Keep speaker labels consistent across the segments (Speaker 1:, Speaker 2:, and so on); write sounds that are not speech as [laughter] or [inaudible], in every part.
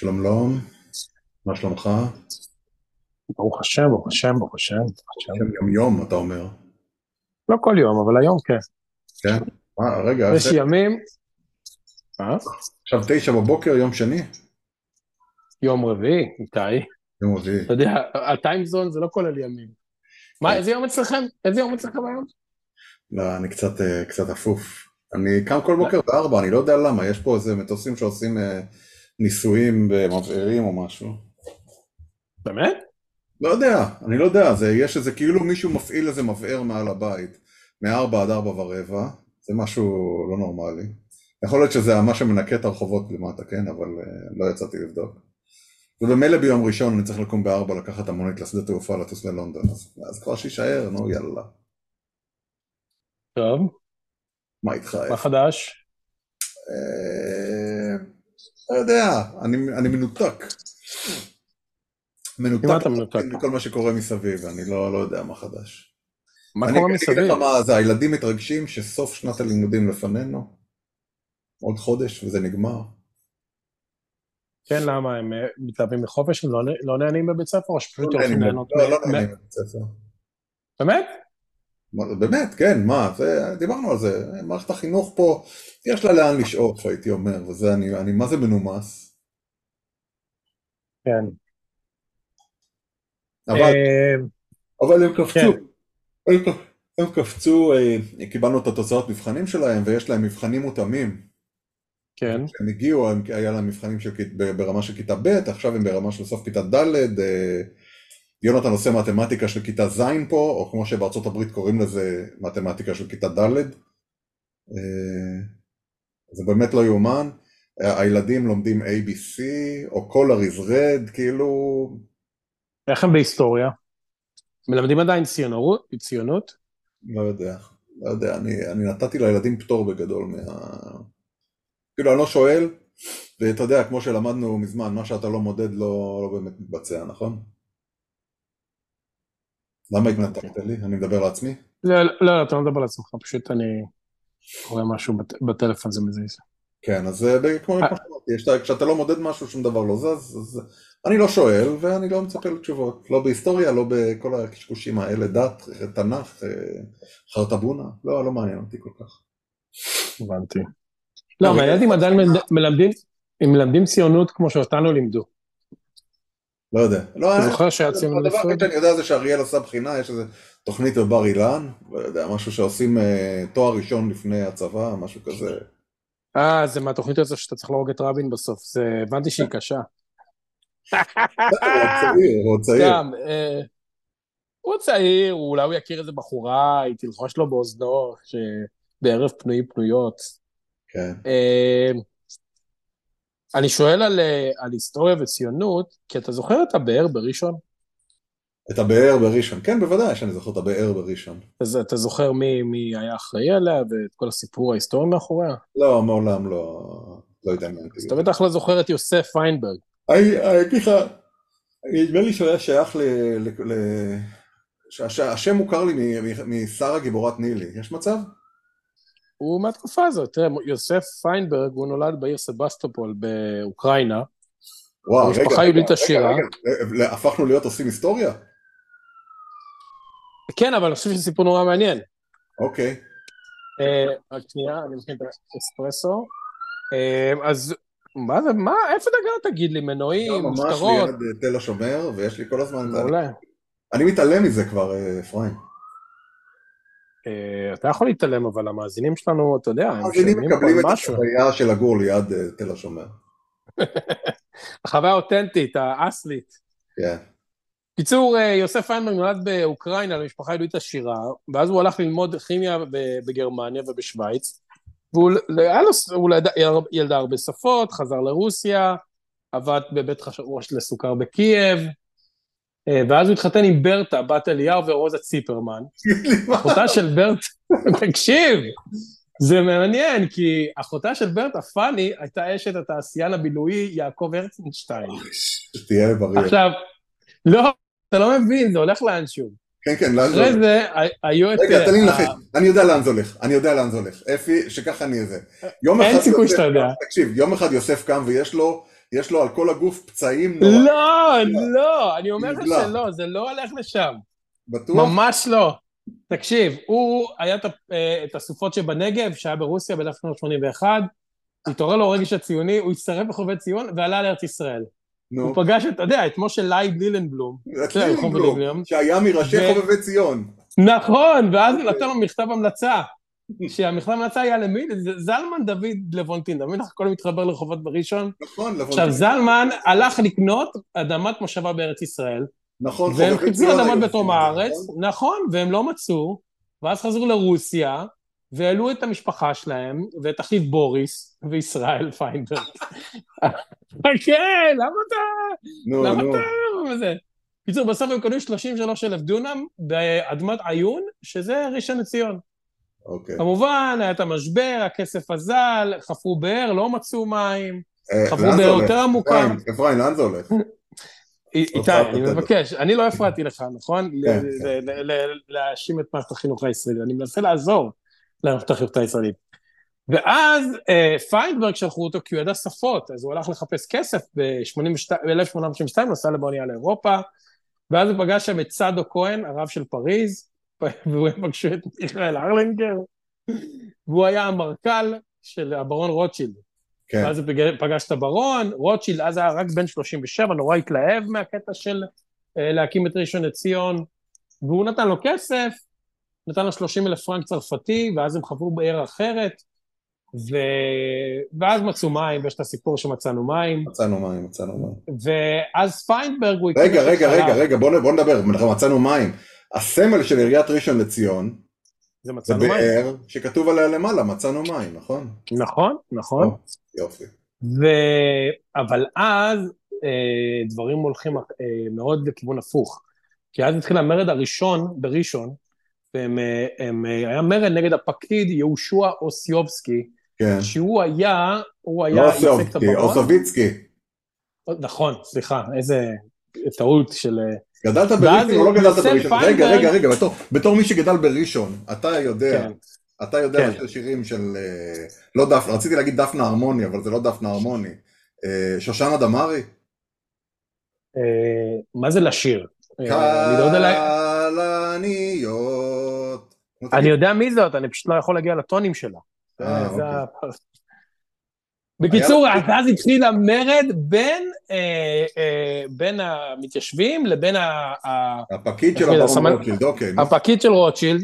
Speaker 1: שלום, מה שלומך?
Speaker 2: ברוך השם, ברוך השם, ברוך השם.
Speaker 1: שם יום יום אתה אומר.
Speaker 2: לא כל יום, אבל היום כן.
Speaker 1: כן? מה, רגע,
Speaker 2: יש
Speaker 1: זה-
Speaker 2: ימים... מה?
Speaker 1: עכשיו תשע בבוקר, יום שני?
Speaker 2: יום רביעי, איתי.
Speaker 1: יום רביעי.
Speaker 2: אתה יודע, הטיימזון זה לא כולל ימים. מה, איזה יום אצלכם? איזה יום אצלכם היום?
Speaker 1: לא, אני קצת, אה, קצת אפוף. אני קם כל בוקר בארבע, אני לא יודע למה, יש פה איזה מטוסים שעושים אה, ניסויים במבערים או משהו.
Speaker 2: באמת?
Speaker 1: לא יודע, אני לא יודע, זה, יש איזה, כאילו מישהו מפעיל איזה מבער מעל הבית, מארבע עד ארבע ורבע, זה משהו לא נורמלי. יכול להיות שזה מה שמנקה את הרחובות למטה, כן, אבל אה, לא יצאתי לבדוק. ובמילא ביום ראשון אני צריך לקום בארבע, לקחת המונית לשדה תעופה, לטוס ללונדון, אז, אז כבר שיישאר, נו יאללה.
Speaker 2: טוב,
Speaker 1: מה איתך?
Speaker 2: מה חדש?
Speaker 1: אה, לא יודע, אני, אני מנותק. מנותק? מכל מה שקורה מסביב, אני לא, לא יודע מה חדש.
Speaker 2: מה
Speaker 1: אני
Speaker 2: קורה
Speaker 1: אני אגיד
Speaker 2: מסביב?
Speaker 1: לך מה זה, הילדים מתרגשים שסוף שנת הלימודים לפנינו, עוד חודש וזה נגמר.
Speaker 2: כן, למה? הם אה, מתלהבים מחופש? הם לא לא נהנים בבית ספר? או שפשוט
Speaker 1: לא
Speaker 2: הולכים ליהנות?
Speaker 1: לא, לא נהנים בבית ספר.
Speaker 2: באמת?
Speaker 1: באמת, כן, מה, דיברנו על זה, מערכת החינוך פה, יש לה לאן לשאוף, הייתי אומר, וזה, אני, אני מה זה מנומס,
Speaker 2: כן.
Speaker 1: אבל,
Speaker 2: אה,
Speaker 1: אבל הם קפצו,
Speaker 2: כן.
Speaker 1: הם הם קפצו, אה, קיבלנו את התוצאות מבחנים שלהם, ויש להם מבחנים מותאמים,
Speaker 2: כן.
Speaker 1: כשהם הגיעו, היה להם מבחנים של, ברמה של כיתה ב', עכשיו הם ברמה של סוף כיתה ד', אה, יונתן עושה מתמטיקה של כיתה ז' פה, או כמו שבארצות הברית קוראים לזה מתמטיקה של כיתה ד', אה, זה באמת לא יאומן, ה- הילדים לומדים ABC, או color is red, כאילו,
Speaker 2: איך הם בהיסטוריה? מלמדים עדיין ציונות? ציונות?
Speaker 1: לא יודע, לא יודע, אני, אני נתתי לילדים פטור בגדול מה... כאילו, אני לא שואל, ואתה יודע, כמו שלמדנו מזמן, מה שאתה לא מודד לא, לא באמת מתבצע, נכון? למה התנתקת לי? אני מדבר לעצמי?
Speaker 2: לא, לא, אתה לא מדבר על עצמך, פשוט אני קורא משהו בט- בטלפון, זה מזיז.
Speaker 1: כן, אז אה, ב- כמו כמו שאמרתי, כשאתה לא מודד משהו, שום דבר לא זז, אז אני לא שואל, ואני לא מצפה לתשובות. לא בהיסטוריה, לא בכל הקשקושים האלה, דת, תנ"ך, אה, חרטבונה, לא, לא מעניין אותי כל כך.
Speaker 2: הבנתי. לא,
Speaker 1: אבל-
Speaker 2: הילדים עדיין מלמד- מלמדים, הם מלמדים ציונות כמו שאותנו לימדו.
Speaker 1: לא יודע. לא, אני-
Speaker 2: זוכר שהיה ציון
Speaker 1: הדבר? היחיד שאני יודע זה שאריאל עשה בחינה, יש איזה תוכנית בבר אילן, לא יודע, משהו שעושים אה, תואר ראשון לפני הצבא, משהו כזה.
Speaker 2: אה, זה מהתוכנית הזו שאתה צריך להרוג את רבין בסוף, זה, הבנתי שהיא קשה.
Speaker 1: הוא צעיר, הוא צעיר.
Speaker 2: סתם, אה, הוא צעיר, אולי הוא יכיר איזה בחורה, היא תלחוש לו באוזנו, שבערב פנויים פנויות.
Speaker 1: כן.
Speaker 2: אה, אני שואל על, על היסטוריה וציונות, כי אתה זוכר את הבאר בראשון?
Speaker 1: את הבאר בראשון. כן, בוודאי שאני זוכר את הבאר בראשון.
Speaker 2: אז אתה זוכר מי, מי היה אחראי עליה ואת כל הסיפור ההיסטורי מאחוריה?
Speaker 1: לא, מעולם לא, לא התעניינתי.
Speaker 2: אז אתה בטח לא זוכר את יוסף פיינברג.
Speaker 1: אני אגיד לך, נדמה לי שהוא היה שייך ל... ל- ל- השם מוכר לי משרה גיבורת נילי, יש מצב?
Speaker 2: הוא מהתקופה הזאת, תראה, יוסף פיינברג, הוא נולד בעיר סבסטופול באוקראינה.
Speaker 1: וואו,
Speaker 2: המשפחה
Speaker 1: רגע,
Speaker 2: יהודית
Speaker 1: רגע,
Speaker 2: עשירה.
Speaker 1: רגע, רגע, הפכנו להיות עושים היסטוריה?
Speaker 2: כן, אבל אני חושב שזה סיפור נורא מעניין.
Speaker 1: אוקיי.
Speaker 2: אה, רק שנייה, אני מכין את האספרסו. אה, אז מה זה, מה, איפה אתה גר תגיד לי, מנועים,
Speaker 1: גם ממש
Speaker 2: משטרות?
Speaker 1: ליד אה, תל השומר, ויש לי כל הזמן...
Speaker 2: מעולה.
Speaker 1: אני מתעלם מזה כבר, אפרים.
Speaker 2: אתה יכול להתעלם, אבל המאזינים שלנו, אתה יודע, הם
Speaker 1: המאזינים
Speaker 2: משלמים פה
Speaker 1: מקבלים את. החוויה של לגור ליד תל השומר. [laughs]
Speaker 2: החוויה האותנטית, האסלית.
Speaker 1: כן.
Speaker 2: קיצור, אה, יוסף פיינברג נולד באוקראינה למשפחה יהודית עשירה, ואז הוא הלך ללמוד כימיה בגרמניה ובשוויץ, והוא לו, הוא ידע, ילדה הרבה שפות, חזר לרוסיה, עבד בבית חשבוש לסוכר בקייב, אה, ואז הוא התחתן עם ברטה, בת אליהו ורוזה ציפרמן. [laughs] אחותה של ברטה, [laughs] תקשיב, זה מעניין, כי אחותה של ברטה, פאני, הייתה אשת התעשיין הבילויי יעקב הרצנשטיין.
Speaker 1: שתהיה בריא.
Speaker 2: עכשיו, לא, אתה לא מבין, זה הולך לאנשהו.
Speaker 1: כן, כן, לאן זה
Speaker 2: אחרי
Speaker 1: הולך?
Speaker 2: זה, היו את...
Speaker 1: רגע, תן לי לנחש. אני יודע לאן זה הולך. אני יודע לאן זה הולך. אפי, שככה אני איזה.
Speaker 2: אין סיכוי שאתה יודע.
Speaker 1: תקשיב, יום אחד יוסף קם ויש לו יש לו על כל הגוף פצעים נורא.
Speaker 2: לא, לא, אני אומר לך. שלא, זה לא הולך לשם.
Speaker 1: בטוח?
Speaker 2: ממש לא. תקשיב, הוא היה את אה, הסופות שבנגב, שהיה ברוסיה ב-1981, התעורר לו רגש הציוני, הוא הצטרף לחובבי ציון ועלה לארץ ישראל.
Speaker 1: נו.
Speaker 2: הוא פגש את, אתה יודע, את משה לייב לילנבלום.
Speaker 1: לילנבלום. שהיה מראשי חובבי ציון.
Speaker 2: נכון, ואז הוא נתן לו מכתב המלצה. שהמכתב המלצה היה למי? זלמן דוד לבונטין, אתה מבין הכל מתחבר לרחובות בראשון?
Speaker 1: נכון, לבונטין.
Speaker 2: עכשיו, זלמן הלך לקנות אדמת מושבה בארץ ישראל,
Speaker 1: נכון,
Speaker 2: והם חיפשו אדמות
Speaker 1: בדרום
Speaker 2: הארץ,
Speaker 1: נכון?
Speaker 2: נכון, והם לא מצאו, ואז חזרו לרוסיה, והעלו את המשפחה שלהם, ואת אחיו בוריס, וישראל פיינברג. [laughs] כן, למה אתה...
Speaker 1: נו,
Speaker 2: למה
Speaker 1: נו.
Speaker 2: אתה... בקיצור, בסוף הם קנו 33 אלף דונם באדמת עיון, שזה ראשון לציון.
Speaker 1: אוקיי.
Speaker 2: כמובן, היה את המשבר, הכסף אזל, חפרו באר, לא מצאו מים,
Speaker 1: אה,
Speaker 2: חפרו באר? יותר עמוקה.
Speaker 1: אפרים, אפרים, לאן זה הולך? [laughs]
Speaker 2: איתי,
Speaker 1: אותך
Speaker 2: אני. מבקש, אני לא הפרעתי לך, נכון?
Speaker 1: כן,
Speaker 2: ל- להאשים את מערכת החינוך הישראלית, אני מנסה לעזור למערכת החינוך הישראלית. ואז אה, פיינברג שלחו אותו כי הוא ידע שפות, אז הוא הלך לחפש כסף ב-1892, נסע לבונייה לאירופה, ואז הוא פגש שם את סאדו כהן, הרב של פריז, [laughs] והם פגשו את מיכאל ארלינגר, והוא היה המרכ"ל של הברון רוטשילד.
Speaker 1: כן.
Speaker 2: ואז הוא פגש את הברון, רוטשילד אז היה רק בן 37, נורא התלהב מהקטע של אה, להקים את ראשון לציון, והוא נתן לו כסף, נתן לו 30 אלף פרנק צרפתי, ואז הם חברו בעיר אחרת, ו... ואז מצאו מים, ויש את הסיפור שמצאנו מים,
Speaker 1: מצאנו מים, מצאנו מים.
Speaker 2: ואז פיינברג הוא...
Speaker 1: רגע, רגע,
Speaker 2: החלב.
Speaker 1: רגע, רגע, בוא בוא נדבר, אנחנו מצאנו מים. הסמל של עיריית ראשון לציון,
Speaker 2: זה
Speaker 1: זה
Speaker 2: מצאנו מים.
Speaker 1: באר שכתוב עליה למעלה, מצאנו מים, נכון?
Speaker 2: נכון, נכון.
Speaker 1: או, יופי.
Speaker 2: ו... אבל אז אה, דברים הולכים אה, מאוד לכיוון הפוך. כי אז התחיל המרד הראשון בראשון, והם, אה, הם, אה, היה מרד נגד הפקיד יהושע אוסיובסקי,
Speaker 1: כן.
Speaker 2: שהוא היה, הוא היה
Speaker 1: לא
Speaker 2: הברון.
Speaker 1: אוסוביצקי.
Speaker 2: נכון, סליחה, איזה טעות של...
Speaker 1: גדלת בראשון או לא גדלת בראשון? רגע, רגע, רגע, בתור- בתור מי שגדל בראשון, אתה יודע,
Speaker 2: כן,
Speaker 1: אתה יודע
Speaker 2: כן.
Speaker 1: לשיר שירים של, אה, לא דפנה, רציתי להגיד דפנה הרמוני, אבל זה לא דפנה הרמוני. אה, שושנה דמארי?
Speaker 2: אה, מה זה לשיר? לא
Speaker 1: כלניות.
Speaker 2: אני יודע מי זאת, אני פשוט לא יכול להגיע לטונים שלה.
Speaker 1: אה,
Speaker 2: זה
Speaker 1: אוקיי.
Speaker 2: בקיצור,
Speaker 1: היה-
Speaker 2: אז התחיל המרד בין, אה, אה, בין המתיישבים לבין ה- ה-
Speaker 1: הפקיד של הברון
Speaker 2: סמל-
Speaker 1: רוטשילד, אוקיי.
Speaker 2: הפקיד של רוטשילד,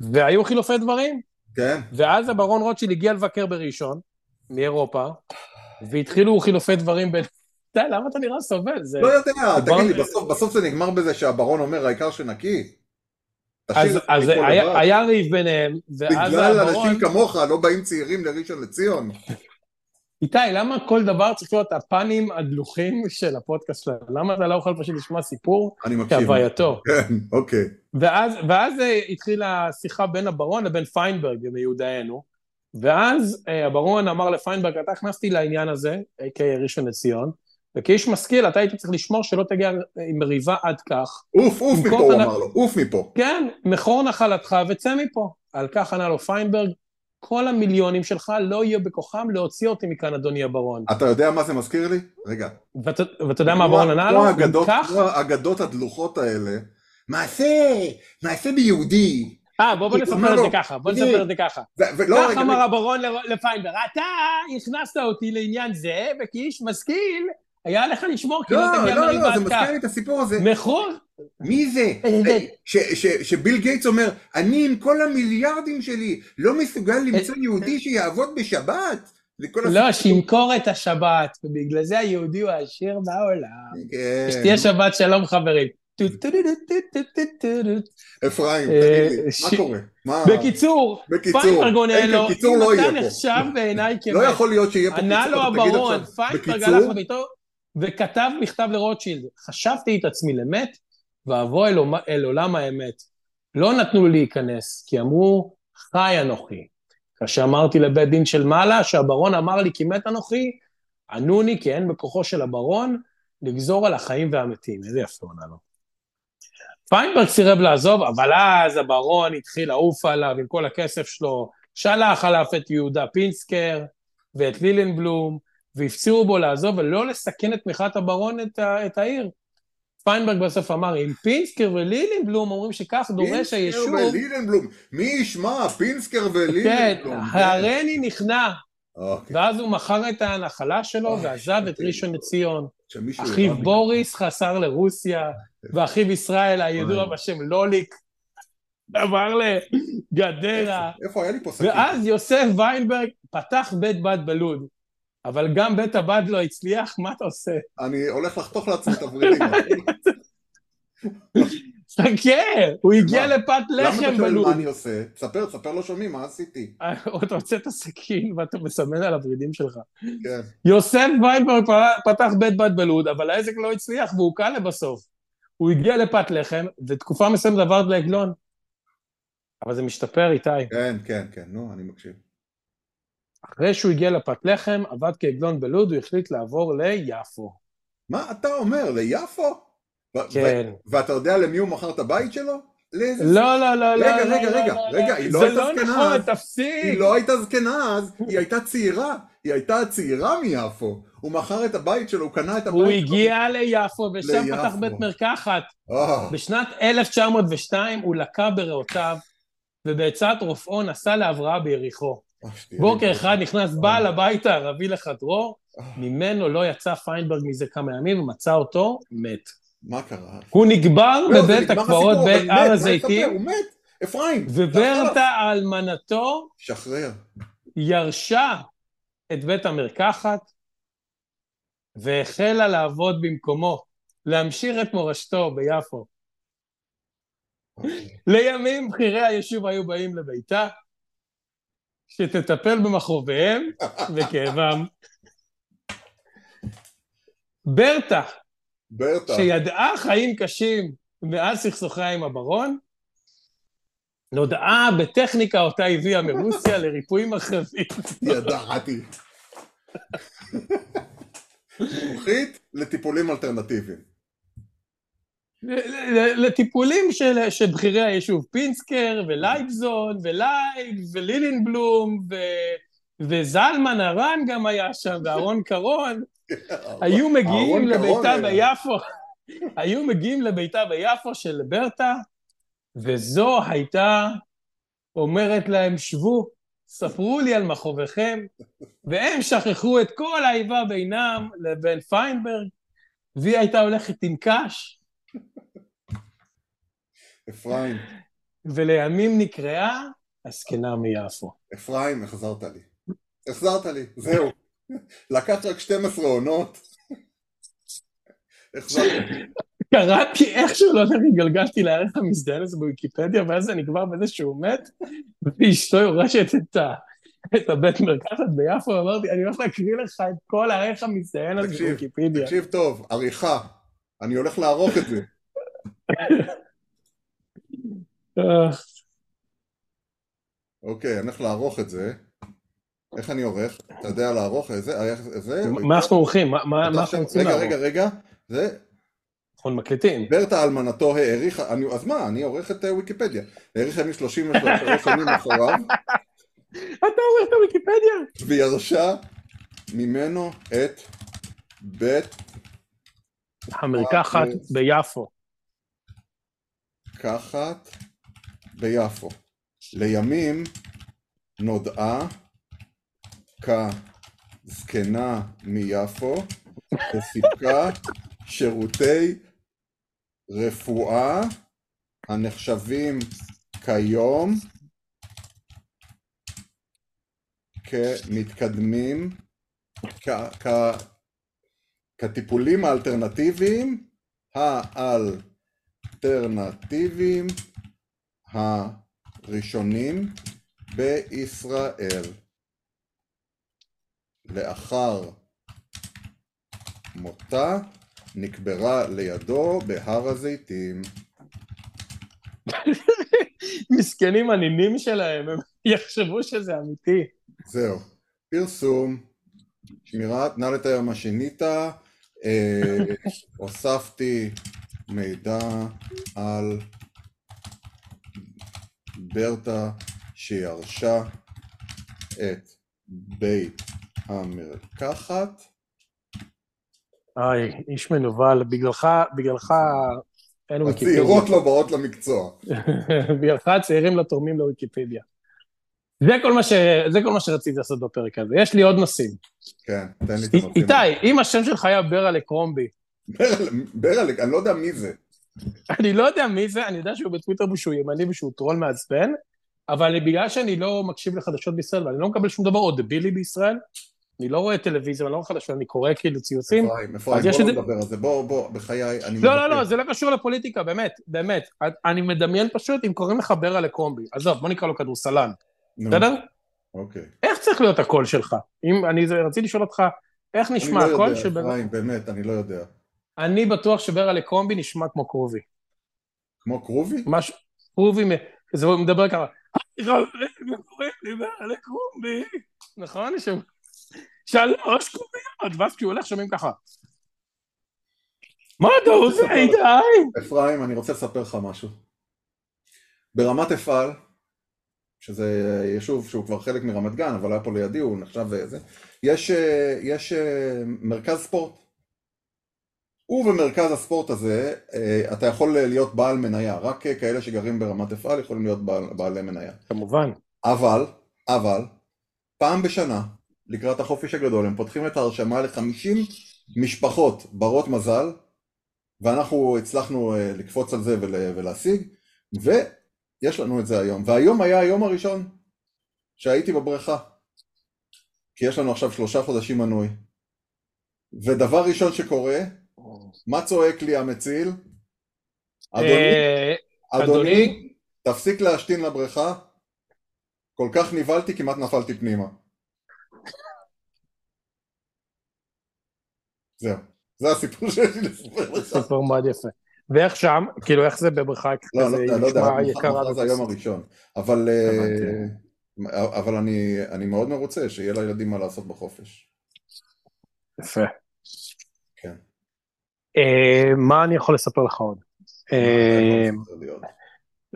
Speaker 2: והיו חילופי דברים.
Speaker 1: כן,
Speaker 2: ואז הברון רוטשילד הגיע לבקר בראשון, מאירופה, והתחילו חילופי דברים בין... די, למה אתה נראה סובל? זה...
Speaker 1: לא יודע, תגיד לי, בסוף- בסוף זה נגמר בזה שהברון אומר העיקר שנקי?
Speaker 2: אז, אז היה. היה ריב ביניהם, ואז
Speaker 1: בגלל
Speaker 2: הברון...
Speaker 1: אנשים כמוך לא באים צעירים לראשון לציון.
Speaker 2: איתי, למה כל דבר צריך להיות הפנים הדלוחים של הפודקאסט שלנו? למה אתה לא יכול פשוט לשמוע סיפור
Speaker 1: אני מקשיב.
Speaker 2: כהווייתו?
Speaker 1: כן, אוקיי.
Speaker 2: ואז, ואז אה, התחילה השיחה בין הברון לבין פיינברג מיודענו, ואז אה, הברון אמר לפיינברג, אתה הכנסתי לעניין הזה, a.k.a ראשון לציון, וכאיש משכיל אתה היית צריך לשמור שלא תגיע עם מריבה עד כך.
Speaker 1: עוף, עוף
Speaker 2: במקום
Speaker 1: מפה, הוא אמר לו, עוף מפה.
Speaker 2: כן, מכור נחלתך וצא מפה. על כך ענה לו פיינברג, כל המיליונים שלך לא יהיה בכוחם להוציא אותי מכאן, אדוני הברון.
Speaker 1: אתה יודע מה זה מזכיר לי? רגע.
Speaker 2: ואתה יודע מה הברון ענה לו?
Speaker 1: כמו
Speaker 2: אם
Speaker 1: האגדות-
Speaker 2: כך...
Speaker 1: כמו האגדות הדלוחות האלה. מעשה, מעשה ביהודי.
Speaker 2: אה, בוא בוא נספר את זה ככה, בוא
Speaker 1: תגיד,
Speaker 2: נספר את זה ככה. כך
Speaker 1: רגע,
Speaker 2: אמר הברון לפיינברג, אתה הכנסת אותי לעניין זה, וכאיש משכיל, היה לך לשמור, כי כאילו
Speaker 1: אתה
Speaker 2: גם
Speaker 1: לא, לא,
Speaker 2: לא,
Speaker 1: לא
Speaker 2: זה
Speaker 1: מזכיר לי את הסיפור הזה.
Speaker 2: מכור?
Speaker 1: מי זה?
Speaker 2: אה,
Speaker 1: אה, שביל גייטס אומר, אני עם כל המיליארדים שלי לא מסוגל למצוא אה, יהודי שיעבוד בשבת?
Speaker 2: לא, שימכור את השבת, ובגלל זה היהודי הוא העשיר בעולם.
Speaker 1: כן.
Speaker 2: שתהיה שבת שלום חברים.
Speaker 1: אפרים, תגיד לי, מה קורה? מה...
Speaker 2: בקיצור,
Speaker 1: פיינברגון
Speaker 2: לו, אם
Speaker 1: לא
Speaker 2: אתה נחשב בעיניי כ...
Speaker 1: לא יכול להיות שיהיה פה פיצוח,
Speaker 2: ענה לו הברון, פיינברג הלך בביתו, וכתב מכתב לרוטשילד, חשבתי את עצמי למת, ואבוא אל, אל עולם האמת. לא נתנו לי להיכנס, כי אמרו, חי אנוכי. כאשר אמרתי לבית דין של מעלה, שהברון אמר לי כי מת אנוכי, ענוני כי אין בכוחו של הברון לגזור על החיים והמתים. איזה יפה עונה לו. פיינברג סירב לעזוב, אבל אז הברון התחיל לעוף עליו עם כל הכסף שלו, שלח עליו את יהודה פינסקר ואת לילנבלום, והפצירו בו לעזוב ולא לסכן את תמיכת הברון את, ה, את העיר. פיינברג בסוף אמר, אם פינסקר ולילינבלום אומרים שכך דורש היישוב...
Speaker 1: פינסקר ולילינבלום, מי ישמע? פינסקר ולילינבלום.
Speaker 2: כן, הרני נכנע. אוקיי. ואז הוא מכר את הנחלה שלו ועזב את ראשון לציון. אחיו בוריס חסר לרוסיה, ואחיו ישראל הידוע בשם לוליק. עבר לגדרה.
Speaker 1: איפה היה לי פה סכין?
Speaker 2: ואז יוסף ויינברג פתח בית בד בלוד. אבל גם בית הבד לא הצליח, מה אתה עושה?
Speaker 1: אני הולך לחתוך לעצמי את הוורידים.
Speaker 2: חכה, הוא הגיע לפת לחם בלוד. למה אתה שואל
Speaker 1: מה אני עושה? תספר, תספר לא שומעים, מה עשיתי? [laughs]
Speaker 2: אתה רוצה את הסכין ואתה מסמן על הוורידים שלך.
Speaker 1: כן.
Speaker 2: יוסף ויינברג פתח בית בד בלוד, אבל העסק לא הצליח והוא קל לבסוף. הוא הגיע לפת לחם, ותקופה מסוימת עבר לעגלון. אבל זה משתפר, איתי.
Speaker 1: כן, כן, כן, נו, אני מקשיב.
Speaker 2: אחרי שהוא הגיע לפת לחם, עבד כעגלון בלוד, הוא החליט לעבור ליפו.
Speaker 1: מה אתה אומר, ליפו?
Speaker 2: כן.
Speaker 1: ואתה יודע למי הוא מכר את הבית שלו?
Speaker 2: לא, לא, לא, לא.
Speaker 1: רגע, רגע, רגע, רגע, היא לא הייתה זקנה
Speaker 2: אז. זה לא נכון, תפסיק.
Speaker 1: היא לא הייתה זקנה אז, היא הייתה צעירה. היא הייתה צעירה מיפו. הוא מכר את הבית שלו, הוא קנה את הבית
Speaker 2: שלו. הוא הגיע ליפו, ושם פתח בית מרקחת. בשנת 1902 הוא לקה בריאותיו, ובעצת רופאו נסע להבראה ביריחו. בוקר אחד נכנס בעל הבית הערבי לחדרו, ממנו לא יצא פיינברג מזה כמה ימים, ומצא אותו מת.
Speaker 1: מה קרה?
Speaker 2: הוא נקבר לא, בבית הקברות בהר הזיתים.
Speaker 1: הוא מת, אפרים.
Speaker 2: וברטה אלמנתו,
Speaker 1: שחרר.
Speaker 2: ירשה את בית המרקחת, והחלה לעבוד במקומו, להמשיך את מורשתו ביפו. אוקיי. לימים בכירי היישוב היו באים לביתה, שתטפל במכרוביהם [laughs] וכאבם. ברטה,
Speaker 1: ברטה,
Speaker 2: שידעה חיים קשים מאז סכסוכיה עם הברון, נודעה בטכניקה אותה הביאה מרוסיה לריפוי מחרבים.
Speaker 1: ידעתי. [laughs] מומחית לטיפולים אלטרנטיביים.
Speaker 2: לטיפולים של, של בכירי היישוב, פינסקר ולייבזון ולייב ולילינבלום ו, וזלמן ארן גם היה שם ואהרון קרון. [laughs] [laughs] היו מגיעים לביתה ביפו היו מגיעים לביתה ביפו של ברטה וזו הייתה אומרת להם שבו ספרו לי על מכאוביכם [laughs] והם שכחו את כל האיבה בינם לבין פיינברג והיא הייתה הולכת עם קש
Speaker 1: אפרים.
Speaker 2: ולימים נקראה הזקנה מיפו.
Speaker 1: אפרים, החזרת לי. החזרת לי, זהו. לקח רק 12 עונות. החזרת לי.
Speaker 2: קראתי איכשהו, לא יודע, גלגלתי לערך המזדיין הזה בוויקיפדיה, ואז זה נגמר בזה שהוא מת, ואשתו יורשת את, ה, את הבית מרקחת ביפו, אמרתי, אני הולך להקריא לך את כל הערך המזדיין הזה בוויקיפדיה.
Speaker 1: תקשיב טוב, עריכה, אני הולך לערוך את זה. [laughs] אוקיי, אני הולך לערוך את זה. איך אני עורך? אתה יודע לערוך את זה?
Speaker 2: מה אנחנו עורכים? מה אנחנו רוצים
Speaker 1: לערוך? רגע, רגע, רגע. זה...
Speaker 2: אנחנו מקליטים.
Speaker 1: ברטה אלמנתו העריכה, אז מה, אני עורך את אה, ויקיפדיה. העריכה מ 33 שנים אחריו.
Speaker 2: אתה עורך את הוויקיפדיה?
Speaker 1: וירשה ממנו את בית...
Speaker 2: המרקחת ביפו.
Speaker 1: מרקחת ביפו. לימים נודעה כזקנה מיפו וסיפקה שירותי רפואה הנחשבים כיום כמתקדמים, כטיפולים האלטרנטיביים האלטרנטיביים הראשונים בישראל. לאחר מותה נקברה לידו בהר הזיתים.
Speaker 2: מסכנים הנינים שלהם, הם יחשבו שזה אמיתי.
Speaker 1: זהו. פרסום, שמירת, נא לתאר מה שינית, אה, [laughs] הוספתי מידע על ברטה שירשה את בית המרקחת.
Speaker 2: איי, איש מנוול, בגללך, בגללך אין ויקיפדיה.
Speaker 1: הצעירות לא באות למקצוע. [laughs]
Speaker 2: בגללך הצעירים לא תורמים לוויקיפדיה. זה כל, מה ש... זה כל מה שרציתי לעשות בפרק הזה. יש לי עוד נושאים.
Speaker 1: כן, תן לי את הנושאים.
Speaker 2: איתי, אם השם שלך היה ברלה קרומבי,
Speaker 1: ברל, אני לא יודע מי זה.
Speaker 2: אני לא יודע מי זה, אני יודע שהוא בטוויטר ושהוא ימני ושהוא טרול מעצבן, אבל בגלל שאני לא מקשיב לחדשות בישראל ואני לא מקבל שום דבר או דבילי בישראל, אני לא רואה טלוויזיה, אני לא רואה חדשות, אני קורא כאילו ציוצים.
Speaker 1: אפרים, אפרים, בוא לא נדבר על זה, בוא, בוא, בחיי, אני
Speaker 2: לא, לא,
Speaker 1: מבקש.
Speaker 2: לא, זה לא קשור לפוליטיקה, באמת, באמת. אני מדמיין פשוט אם קוראים לך ברלה לקרומבי. עזוב, בוא נקרא לו כדורסלן, בסדר?
Speaker 1: אוקיי.
Speaker 2: איך צריך להיות הקול שלך? אם אני רציתי לשאול אותך, איך נשמע
Speaker 1: אני לא
Speaker 2: הקול
Speaker 1: יודע,
Speaker 2: של...
Speaker 1: אפרים, באמת, אני לא יודע.
Speaker 2: אני בטוח שברלה קרומבי נשמע כמו קרובי.
Speaker 1: כמו כרובי?
Speaker 2: משהו, קרובי, זה מדבר ככה, חברים, קוראים לי ברלה קרומבי, נכון? ש- שלוש קרוביות, ואז כשהוא הולך שומעים ככה. מה אתה עושה איתי?
Speaker 1: אפרים, אני רוצה לספר לך משהו. ברמת אפעל, שזה יישוב שהוא כבר חלק מרמת גן, אבל היה פה לידי, הוא נחשב וזה, יש, אה, יש אה, מרכז ספורט. ובמרכז הספורט הזה אה, אתה יכול להיות בעל מניה, רק כאלה שגרים ברמת אפעל יכולים להיות בעל, בעלי מניה.
Speaker 2: כמובן.
Speaker 1: אבל, אבל, פעם בשנה, לקראת החופש הגדול, הם פותחים את ההרשמה ל-50 משפחות ברות מזל, ואנחנו הצלחנו אה, לקפוץ על זה ול- ולהשיג, ויש לנו את זה היום. והיום היה היום הראשון שהייתי בבריכה, כי יש לנו עכשיו שלושה חודשים מנוי. ודבר ראשון שקורה, מה צועק לי המציל? אדוני,
Speaker 2: אה,
Speaker 1: אדוני,
Speaker 2: אדוני?
Speaker 1: תפסיק להשתין לבריכה, כל כך נבהלתי כמעט נפלתי פנימה. זהו, זה הסיפור שיש לי לספר לך.
Speaker 2: סיפור מאוד יפה. ואיך שם? כאילו, איך זה בבריכה
Speaker 1: לא, לא יודע, לא יודע, מחר- זה היום? הראשון. אבל, אה. אבל אני, אני מאוד מרוצה שיהיה לילדים מה לעשות בחופש.
Speaker 2: יפה. אה, מה אני יכול לספר לך עוד? אה?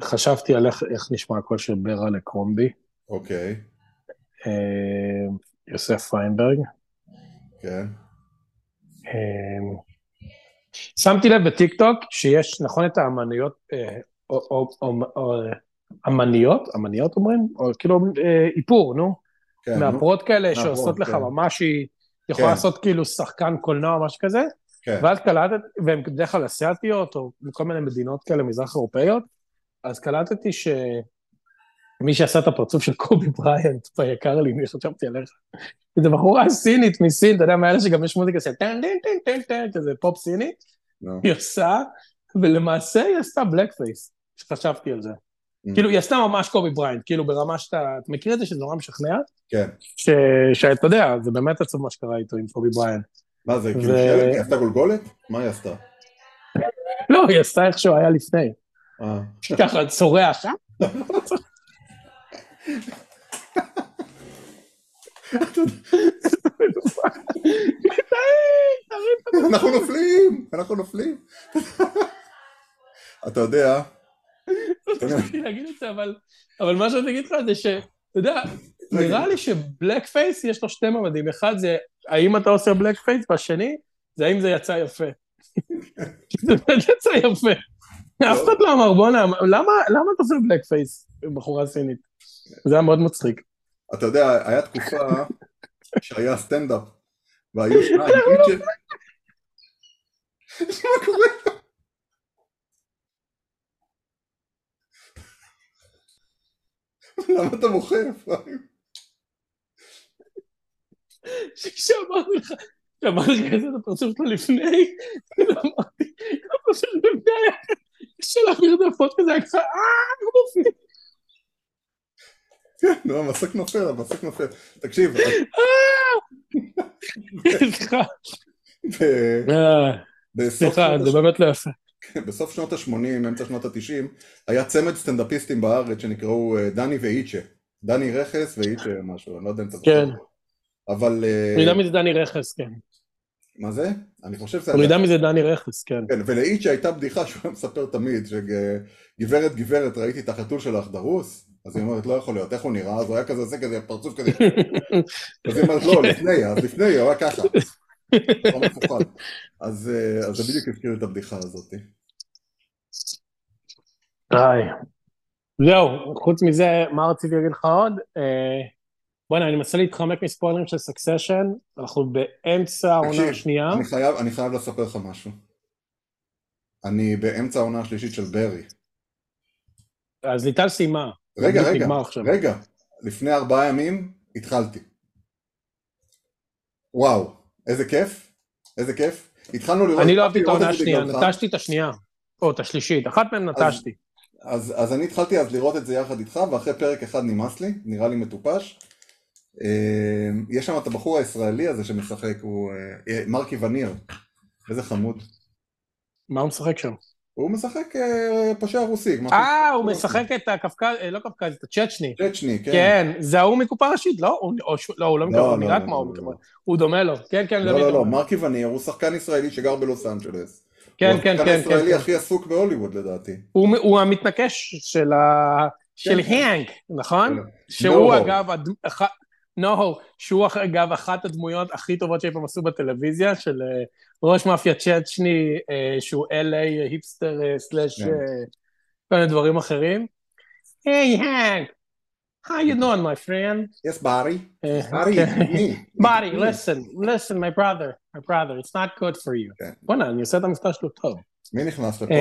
Speaker 2: חשבתי על איך נשמע הקול של ברה לקרומבי.
Speaker 1: אוקיי,
Speaker 2: אה, יוסף פיינברג.
Speaker 1: כן.
Speaker 2: שמתי לב בטיקטוק שיש, נכון, את האמניות, אמניות, אמניות אומרים? או כאילו איפור, נו.
Speaker 1: כן, נו,
Speaker 2: מהפרות כאלה שעושות לך
Speaker 1: כן.
Speaker 2: ממש, היא יכולה
Speaker 1: כן.
Speaker 2: לעשות כאילו שחקן קולנוע או משהו כזה,
Speaker 1: כן.
Speaker 2: ואז קלטת, והן בדרך כלל אסיאתיות, או מכל מיני מדינות כאלה מזרח אירופאיות, אז קלטתי שמי שעשה את הפרצוף של קובי בריינט, ביקר לי, מי חשבתי עליך. זו בחורה סינית מסין, אתה יודע, מאלה שגם יש מוזיקה של טן טן טן טן טן, כזה פופ סינית, היא עושה, ולמעשה היא עשתה blackface, שחשבתי על זה.
Speaker 1: Mm.
Speaker 2: כאילו, היא עשתה ממש קובי בריינט, כאילו ברמה שאתה, אתה מכיר את זה שזה נורא משכנע?
Speaker 1: כן.
Speaker 2: שאתה יודע, זה באמת עצוב מה שקרה איתו עם קובי בריינט.
Speaker 1: מה זה, כאילו
Speaker 2: ו-
Speaker 1: שלג? היא עשתה גולגולת? מה היא עשתה?
Speaker 2: לא, היא עשתה איך שהוא היה לפני.
Speaker 1: אה,
Speaker 2: ככה, צורח, אה? [laughs]
Speaker 1: אנחנו נופלים, אנחנו נופלים. אתה יודע,
Speaker 2: רציתי להגיד את זה, אבל אבל מה שאני אגיד לך זה ש... אתה יודע, נראה לי ש blackface יש לו שתי ממדים. אחד זה האם אתה עושה blackface, והשני זה האם זה יצא יפה. זה יצא יפה. אף אחד לא אמר, בואנה, למה אתה עושה blackface בחורה סינית? זה היה מאוד מצחיק.
Speaker 1: אתה יודע, היה תקופה שהיה סטנדאפ, והיו שניים, איצ'ה... [laughs] מה קורה? למה אתה מוחה, אפרים?
Speaker 2: כשאמרתי לך, כשאמרתי לך איזה את הפרצוף שלו לפני, אמרתי, הפרצוף שלו לפני היה את הפוד כזה, היה ככה, אה, הוא מופיע.
Speaker 1: כן, נו, המסק נופל, המסק נופל. תקשיב,
Speaker 2: סליחה,
Speaker 1: ב-
Speaker 2: אה,
Speaker 1: בסוף
Speaker 2: סליחה,
Speaker 1: שנות
Speaker 2: זה באמת לא יפה.
Speaker 1: בסוף שנות ה-80, אמצע שנות ה-90, היה צמד סטנדאפיסטים בארץ שנקראו אה, דני ואיצ'ה. דני רכס ואיצ'ה משהו, אני לא יודע אם אתה זוכר.
Speaker 2: כן.
Speaker 1: אבל... אה,
Speaker 2: אני יודע מי זה דני רכס, כן.
Speaker 1: מה זה? אני חושב שזה...
Speaker 2: הורידה מזה דני רכס, כן.
Speaker 1: כן, ולאיץ' הייתה בדיחה שהוא היה מספר תמיד, שגברת גברת ראיתי את החתול שלך דרוס, אז היא אומרת לא יכול להיות, איך הוא נראה? אז הוא היה כזה, זה כזה, פרצוף כזה. אז היא אומרת לא, לפני, אז לפני, הוא היה ככה. לא. אז אה, אז זה בדיוק הזכיר את הבדיחה הזאת.
Speaker 2: היי. זהו, חוץ מזה, מה רציתי להגיד לך עוד? בוא'נה, אני מנסה להתחמק מספוילרים של סקסשן, אנחנו באמצע העונה השנייה.
Speaker 1: אני חייב, אני חייב לספר לך משהו. אני באמצע העונה השלישית של ברי.
Speaker 2: אז ליטל סיימה.
Speaker 1: רגע, רגע. רגע, לפני ארבעה ימים התחלתי. וואו, איזה כיף, איזה כיף. התחלנו לראות...
Speaker 2: אני לא אהבתי את העונה השנייה. נטשתי את השנייה. או, את השלישית, אחת מהן נטשתי.
Speaker 1: אז, אז אני התחלתי אז לראות את זה יחד איתך, ואחרי פרק אחד נמאס לי, נראה לי מטופש. אה, יש שם את הבחור הישראלי הזה שמשחק, הוא אה, מרקי וניר, איזה חמוד.
Speaker 2: מה הוא משחק שם?
Speaker 1: הוא משחק אה, פושע רוסי.
Speaker 2: אה, הוא משחק את הקפקז, אה, לא קפקז, את הצ'צ'ני.
Speaker 1: צ'צ'ני, כן.
Speaker 2: כן, זה ההוא מקופה ראשית, לא? הוא- לא, הוא לא מקופה, הוא
Speaker 1: לא,
Speaker 2: נראה
Speaker 1: לא,
Speaker 2: כמו
Speaker 1: לא,
Speaker 2: ההוא
Speaker 1: לא,
Speaker 2: מקופה.
Speaker 1: לא.
Speaker 2: הוא דומה לו. כן, כן,
Speaker 1: לא, לא, לא? מרקי וניר הוא שחקן ישראלי שגר בלוס אנג'לס.
Speaker 2: כן,
Speaker 1: הוא
Speaker 2: כן,
Speaker 1: השחקן
Speaker 2: כן,
Speaker 1: הישראלי
Speaker 2: כן.
Speaker 1: הכי עסוק בהוליווד לדעתי.
Speaker 2: הוא הוא המתנקש של ה... של
Speaker 1: כן.
Speaker 2: הנק, נכון?
Speaker 1: כן.
Speaker 2: שהוא. אגב, הד- אח- נו, שהוא אגב אחת הדמויות הכי טובות שאי פעם עשו בטלוויזיה, של אה, ראש מאפיה צ'צ'ני, אה, שהוא LA היפסטר אה, סלאש
Speaker 1: כן.
Speaker 2: כל מיני דברים אחרים. היי, הנק, how you doing, my friend?
Speaker 1: Yes, ברי.
Speaker 2: אה,
Speaker 1: ברי,
Speaker 2: כן.
Speaker 1: מי?
Speaker 2: Buddy,
Speaker 1: מי?
Speaker 2: listen, listen, my brother, my brother, it's not good for you.
Speaker 1: כן.
Speaker 2: בוא'נה, אני עושה את המבטא שלו טוב.
Speaker 1: מי נכנס לפה?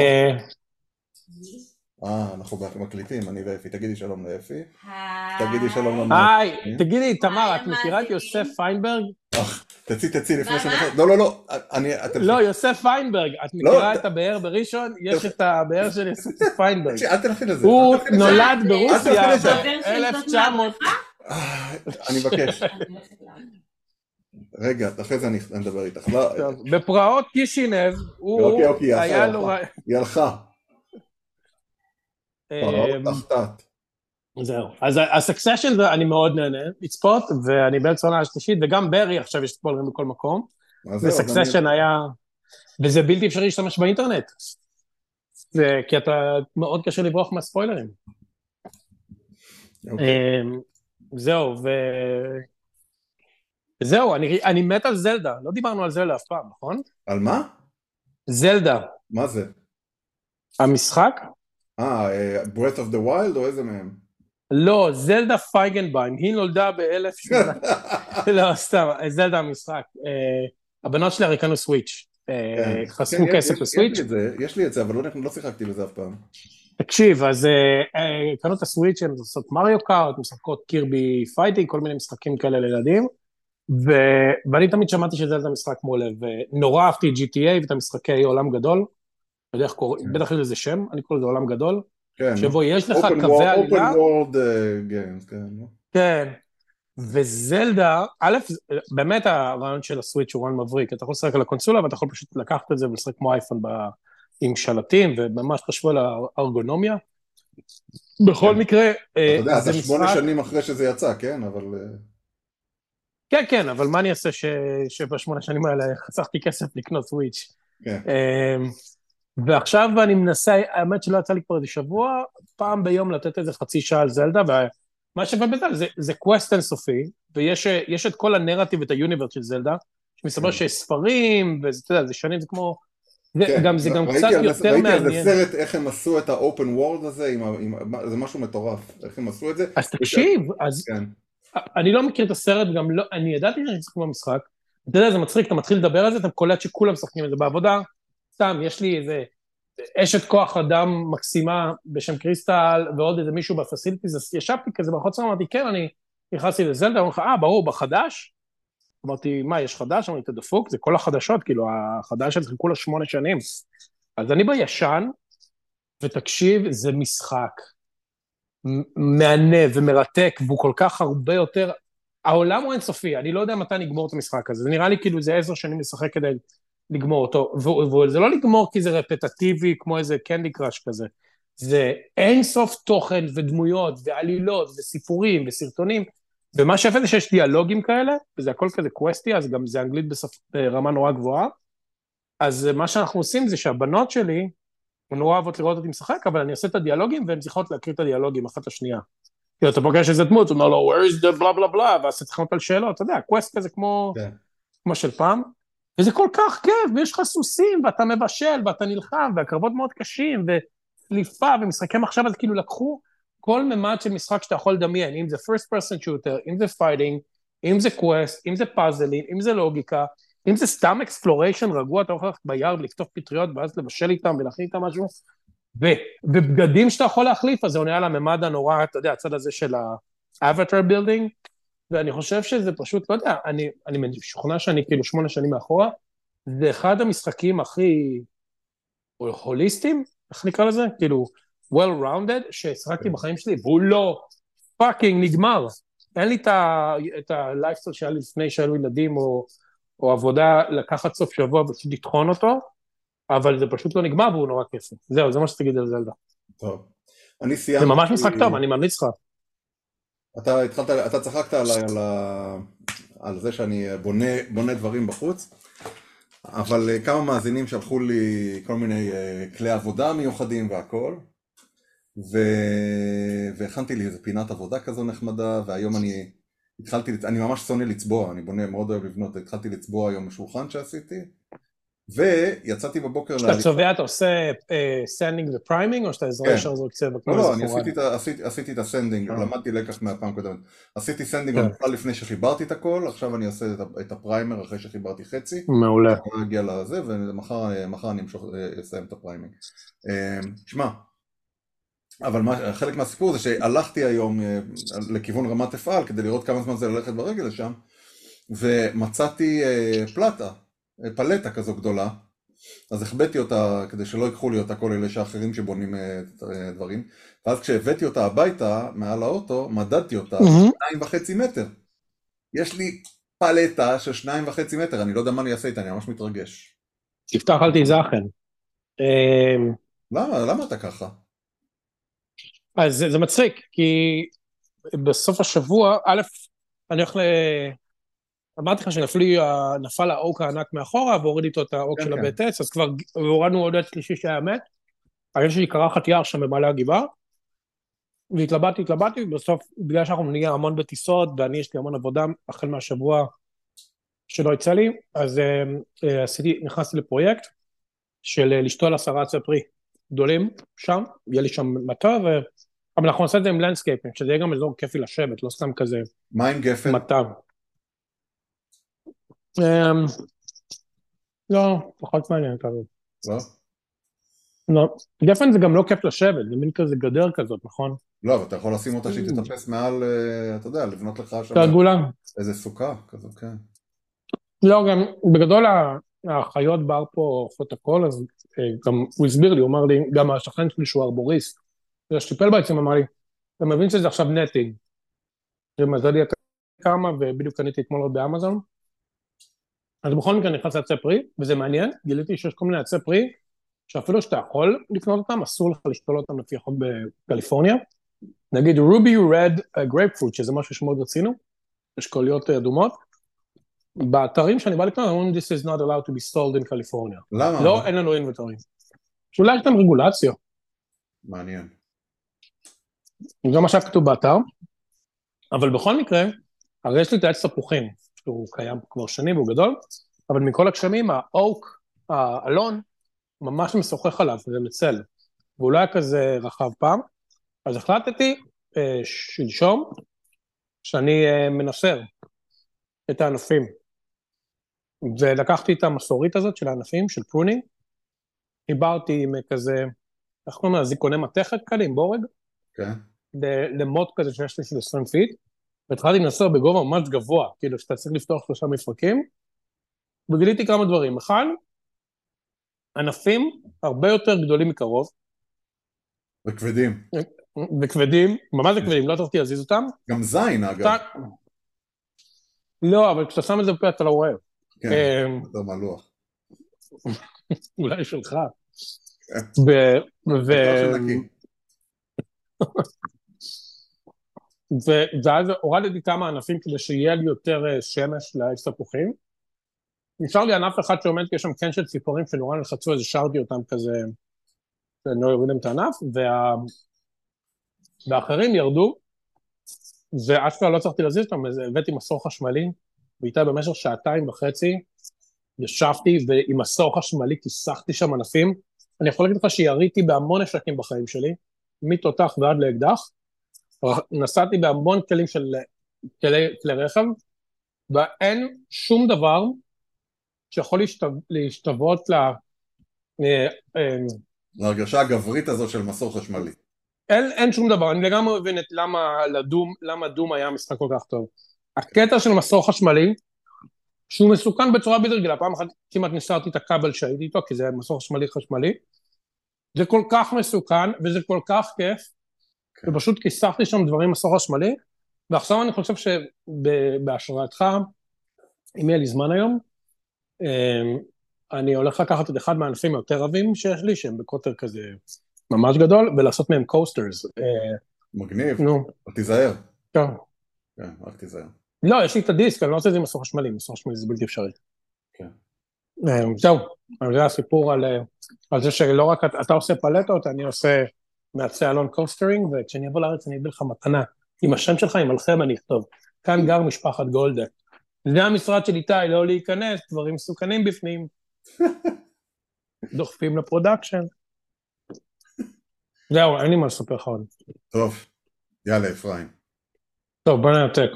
Speaker 2: אה,
Speaker 1: אנחנו מקליטים, אני ואפי. תגידי שלום לאפי.
Speaker 3: היי.
Speaker 1: תגידי שלום למאזינים.
Speaker 2: היי, תגידי, תמר, את מכירה את יוסף. פיינברג?
Speaker 1: תצאי, תצאי לפני שאני... לא, לא, לא. אני...
Speaker 2: לא, יוסף פיינברג. את
Speaker 1: לא,
Speaker 2: מכירה את הבאר בראשון? יש את הבאר של יוסף [laughs] פיינברג.
Speaker 1: אל תלכי לזה.
Speaker 2: הוא. נולד ברוסיה
Speaker 1: זה
Speaker 3: חבר של זאת
Speaker 2: ב-1900.
Speaker 1: אה, אני מבקש. רגע, אחרי זה אני אני אדבר איתך. לא,
Speaker 2: בפרעות קישינב, הוא
Speaker 1: אוקיי, אוקיי,
Speaker 2: היה. לו...
Speaker 1: היא הלכה. תחתת.
Speaker 2: זהו. אז הסקסשן, אני מאוד נהנה לצפות, ואני באמצע העונה השלישית, וגם ברי עכשיו יש ספוילרים בכל מקום. וסקסשן היה... וזה בלתי אפשרי להשתמש באינטרנט. זה כי אתה... מאוד קשה לברוח מהספוילרים.
Speaker 1: אוקיי.
Speaker 2: אמ, זהו, ו... זהו, אני, אני מת על זלדה, לא דיברנו על זלדה אף פעם, נכון?
Speaker 1: על מה?
Speaker 2: זלדה,
Speaker 1: מה זה?
Speaker 2: המשחק?
Speaker 1: אה, Breath of the Wild או איזה מהם?
Speaker 2: לא, זלדה פייגנביים, היא נולדה ב-1800, [laughs] לא, סתם, זלדה המשחק. אה, הבנות שלי הרי קנו סוויץ', אה,
Speaker 1: כן.
Speaker 2: חסכו
Speaker 1: כן,
Speaker 2: כסף לסוויץ'.
Speaker 1: יש לי את זה, אבל לא לא שיחקתי בזה אף פעם.
Speaker 2: תקשיב, אז אה, קנו את הסוויץ', הן עושות מריו קארט, משחקות קירבי fighting, כל מיני משחקים כאלה לילדים, ו... ואני תמיד שמעתי שזלדה משחק מעולה, ונורא אהבתי את GTA ואת המשחקי עולם גדול, לא יודע איך קוראים,
Speaker 1: כן.
Speaker 2: בטח יש לזה שם, אני קורא לזה עולם גדול,
Speaker 1: כן.
Speaker 2: שבו יש לך קווי עלילה,
Speaker 1: Open World אה, Games, כן.
Speaker 2: כן, וזלדה, א', באמת הרעיון של הסוויץ' הוא רעיון מבריק, אתה יכול לשחק על הקונסולה ואתה יכול פשוט לקחת את זה ולשחק כמו אייפון. עם שלטים, וממש תחשבו על הארגונומיה. בכל
Speaker 1: כן.
Speaker 2: מקרה, אה,
Speaker 1: אתה יודע,
Speaker 2: זה
Speaker 1: אתה שמונה. שנים אחרי שזה יצא, כן? אבל... אה,
Speaker 2: כן, כן, אבל מה אני אעשה. שבשמונה שנים האלה חסכתי כסף לקנות סוויץ'.
Speaker 1: כן.
Speaker 2: ועכשיו אני מנסה, האמת שלא יצא לי כבר איזה שבוע, פעם ביום לתת איזה חצי שעה על זלדה, ומה שווה בזה זה, זה quest אינסופי, ויש יש את כל הנרטיב, את ה universe של זלדה, שמסתבר
Speaker 1: כן.
Speaker 2: שיש ספרים, ואתה יודע, זה שנים, זה כמו... זה,
Speaker 1: כן,
Speaker 2: גם, זה גם
Speaker 1: ראיתי
Speaker 2: קצת
Speaker 1: על
Speaker 2: יותר
Speaker 1: ראיתי על
Speaker 2: מעניין.
Speaker 1: זה סרט איך הם עשו את ה open world הזה, עם עם ה- זה משהו מטורף, איך הם עשו את זה.
Speaker 2: אז תקשיב, אז
Speaker 1: כן,
Speaker 2: אני לא מכיר את הסרט, גם לא, אני ידעתי שאני משחק במשחק, אתה יודע, זה מצחיק, אתה מתחיל לדבר על זה, אתה קולט שכולם משחקים את זה בעבודה, סתם, יש לי איזה אשת כוח אדם מקסימה בשם קריסטל, ועוד איזה מישהו בפסיליטיז, אז ישבתי כזה בחוץ, אמרתי, כן, אני נכנסתי לזלדה, אמרו לך, אה, ברור, בחדש? אמרתי, מה, יש חדש? אמרתי, אתה דפוק, זה כל החדשות, כאילו, החדש הזה חיכו לו שמונה שנים. אז אני בישן, ותקשיב, זה משחק מהנה ומרתק, והוא כל כך הרבה יותר... העולם הוא אינסופי, אני לא יודע מתי נגמור את המשחק הזה, זה נראה לי כאילו זה עשר שנים לשחק כדי לגמור אותו, וזה לא לגמור כי זה רפטטיבי כמו איזה קנדי קראש כזה, זה אינסוף תוכן ודמויות ועלילות וסיפורים וסרטונים, ומה שיפה זה שיש דיאלוגים כאלה, וזה הכל כזה קווסטי, אז גם זה אנגלית ברמה נורא גבוהה. אז מה שאנחנו עושים זה שהבנות שלי, הן נורא אוהבות לראות אותי משחק, אבל אני עושה את הדיאלוגים והן צריכות להקריא את הדיאלוגים אחת לשנייה. כאילו, אתה פוגש איזה דמות, הוא אומר לו, where is the בלה בלה בלה, ואז אתה צריך לענות על שאלות, אתה יודע, קווסט כזה כמו, כן. כמו של פעם. וזה כל כך כיף, ויש לך סוסים, ואתה מבשל, ואתה נלחם, והקרבות מאוד קשים, וצליפה, ומשחקי מחשב, אז כאילו לקחו כל ממד של משחק שאתה יכול לדמיין, אם זה first person shooter, אם זה fighting, אם זה quest, אם זה פאזלים, אם זה לוגיקה, אם זה סתם exploration רגוע, אתה יכול ללכת ביער, לקטוף פטריות, ואז לבשל איתם ולהכין איתם משהו, ו, ובגדים שאתה יכול להחליף, אז זה עונה על הממד הנורא, אתה יודע, הצד הזה של ה-avatar building, ואני חושב שזה פשוט, לא יודע, אני, אני משוכנע שאני כאילו שמונה שנים מאחורה, זה אחד המשחקים הכי הוליסטיים, איך נקרא לזה? כאילו, well-rounded, שהשחקתי בחיים שלי, והוא לא fucking נגמר. אין לי את ה-lifestyle שהיה לי לפני שהיו ילדים, או, או עבודה לקחת סוף שבוע ופשוט לטחון אותו, אבל זה פשוט לא נגמר והוא נורא כיפי. זהו, זה מה שתגיד על זלדה.
Speaker 1: טוב. אני סיימתי...
Speaker 2: זה ממש משחק טוב, אני ממליץ לך.
Speaker 1: אתה התחלת, אתה צחקת על, על, על זה שאני בונה, בונה דברים בחוץ, אבל אה, כמה מאזינים שלחו לי כל מיני אה, כלי עבודה מיוחדים והכל, ו... והכנתי לי איזה פינת עבודה כזו נחמדה, והיום אני התחלתי, אני ממש שונא לצבוע, אני בונה, מאוד אוהב לבנות, התחלתי לצבוע היום שולחן שעשיתי, ויצאתי בבוקר...
Speaker 2: כשאתה צובע אתה עושה sanding ו priming, או שאתה זורק ישר זרוק צבע?
Speaker 1: לא, לא, אני עשיתי את ה sanding, אה. למדתי לקח מהפעם קודמת. עשיתי sanding כן. בכלל לפני שחיברתי את הכל, עכשיו אני עושה את ה primer אחרי שחיברתי חצי.
Speaker 2: מעולה.
Speaker 1: אני אגיע לזה, ומחר אני אה, אסיים את ה priming. אה, שמע, אבל מה, חלק מהסיפור זה שהלכתי היום לכיוון רמת אפעל כדי לראות כמה זמן זה ללכת ברגל לשם, ומצאתי פלטה. פלטה כזו גדולה, אז החבאתי אותה כדי שלא ייקחו לי אותה כל אלה שאחרים שבונים אה, אה, דברים, ואז כשהבאתי אותה הביתה, מעל האוטו, מדדתי אותה, שניים וחצי מטר. יש לי פלטה של שניים וחצי מטר, אני לא יודע מה אני אעשה איתה, אני ממש מתרגש.
Speaker 2: תפתח אל תזכן.
Speaker 1: אמ, למה? למה אתה ככה?
Speaker 2: אז זה, מצחיק, כי בסוף השבוע, א', אני הולך. אמרתי לך שנפל האוק הענק מאחורה והוריד איתו את האוק כן, של כן. הבית עץ, אז כבר הורדנו עוד עץ שלישי שהיה מת. הילד שלי קרחת יער שם במעלה הגבעה, והתלבטתי, התלבטתי, ובסוף, בגלל שאנחנו נהיה המון בטיסות, ואני יש לי המון עבודה החל מהשבוע שלא יצא לי, אז uh, עשיתי, נכנסתי לפרויקט של uh, לשתול עשרה עצי פרי גדולים שם, יהיה לי שם מטע, ו... אבל אנחנו נעשה את זה עם לנדסקייפים, שזה יהיה גם אזור כיפי לשבת, לא סתם כזה...
Speaker 1: מה עם גפן?
Speaker 2: מטע. אמ, לא, פחות מעניין כזה.
Speaker 1: לא?
Speaker 2: לא. גפן זה גם לא כיף לשבת, זה מין כזה גדר כזאת, נכון?
Speaker 1: לא, אבל אתה יכול לשים אותה שהיא תטפס מעל, אה, אתה יודע, לבנות לך
Speaker 2: שם... תעגולה.
Speaker 1: איזה סוכה כזאת, כן.
Speaker 2: לא, גם בגדול החיות בר פה אוכלות הכל, אז אה, גם הוא הסביר לי, הוא אמר לי, גם השכן שלי שהוא ארבוריסט, שטיפל בעצם אמר לי, אתה מבין שזה עכשיו נטינג. ומזל לי כמה, ובדיוק קניתי אתמול עוד באמזון. אז בכל מקרה נכנס לעצי פרי, וזה מעניין, גיליתי שיש כל מיני עצי פרי, שאפילו שאתה יכול לקנות אותם, אסור לך לשתול אותם לפי החוק בקליפורניה. נגיד רובי רד גרייפפרוט, שזה משהו שמאוד רצינו, אשכוליות אדומות. באתרים שאני בא לקנות, אומרים this is not allowed to be sold in California.
Speaker 1: למה?
Speaker 2: לא, אין לנו אינבטורים. שאולי יש להם רגולציה.
Speaker 1: מעניין.
Speaker 2: זה מה שהיה כתוב באתר, אבל בכל מקרה, הרי יש לי את העץ תפוחים, שהוא קיים כבר שנים והוא גדול, אבל מכל הגשמים האוק, האלון, ממש משוחח עליו, זה מצל, והוא לא היה כזה רחב פעם, אז החלטתי אה, שלשום שאני אה, מנסר את הענפים, ולקחתי את המסורית הזאת של הענפים, של pruning, חיברתי עם כזה, איך קוראים לזה, חבקוני מתכת כאלה עם בורג,
Speaker 1: כן.
Speaker 2: למוט כזה שיש לי של 20 feet, והתחלתי לנסר בגובה ממש גבוה, כאילו שאתה צריך לפתוח שלושה מפרקים, וגיליתי כמה דברים. אחד, ענפים הרבה יותר גדולים מקרוב.
Speaker 1: וכבדים.
Speaker 2: וכבדים, ממש כבדים, לא הצלחתי להזיז אותם.
Speaker 1: גם זין אגב.
Speaker 2: לא, אבל כשאתה שם את זה בפה אתה לא רואה.
Speaker 1: כן, אמ, יותר מהלוח.
Speaker 2: אולי שלך.
Speaker 1: כן. ו... [laughs]
Speaker 2: ואז הורדתי כמה ענפים כדי שיהיה לי יותר אה, שמש לעץ תפוחים. נשאר לי ענף אחד שעומד, כי יש שם קן של ציפורים שנורא נלחצו, אז השארתי אותם כזה, שלא יורידם את הענף, וה... והאחרים ירדו, ואשכרה לא הצלחתי להזיז אותם, אז הבאתי מסור חשמלי, ואיתה במשך שעתיים וחצי ישבתי ועם מסור חשמלי כיסחתי שם ענפים. אני יכול להגיד לך שיריתי בהמון נשקים בחיים שלי, מתותח ועד לאקדח. נסעתי בהמון כלים של כלי, כלי רכב, ואין שום דבר שיכול להשתו, להשתוות ל... אה, אה,
Speaker 1: להרגשה הגברית הזו של מסור חשמלי.
Speaker 2: אין, אין שום דבר, אני לגמרי מבין את למה לדום, למה דום היה משחק כל כך טוב. הקטע של מסור חשמלי, שהוא מסוכן בצורה בלתי רגילה, פעם אחת כמעט ניסרתי את הכבל שהייתי איתו, כי זה מסור חשמלי חשמלי, זה כל כך מסוכן וזה כל כך כיף, כן. ופשוט כיסחתי שם דברים מסור חשמלי, ועכשיו אני חושב שבהשראתך, אם יהיה לי זמן היום, אמ, אני הולך לקחת את אחד מהענפים היותר רבים שיש לי, שהם בקוטר כזה ממש גדול, ולעשות מהם קוסטרס. אה,
Speaker 1: מגניב, נו. תיזהר.
Speaker 2: כן.
Speaker 1: כן, רק תיזהר.
Speaker 2: לא, יש לי את הדיסק, אני לא רוצה את זה עם מסור חשמלי, מסור חשמלי זה בלתי אפשרי. כן. אמ, זהו, זה הסיפור על, אה, על זה שלא רק אתה עושה פלטות, אני עושה מעצי אלון coasterים, וכשאני אבוא לארץ אני אביא לך מתנה. עם השם שלך, עם שלכם אני אכתוב. כאן גר משפחת גולדה. זה המשרד של איתי, לא להיכנס, דברים מסוכנים בפנים. [laughs] דוחפים ל production. זהו, אין לי מה לספר לך עוד.
Speaker 1: טוב, יאללה אפרים.
Speaker 2: טוב, בוא ננתק.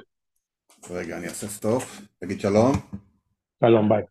Speaker 1: רגע, אני אעשה סטופ, תגיד שלום.
Speaker 2: שלום, ביי.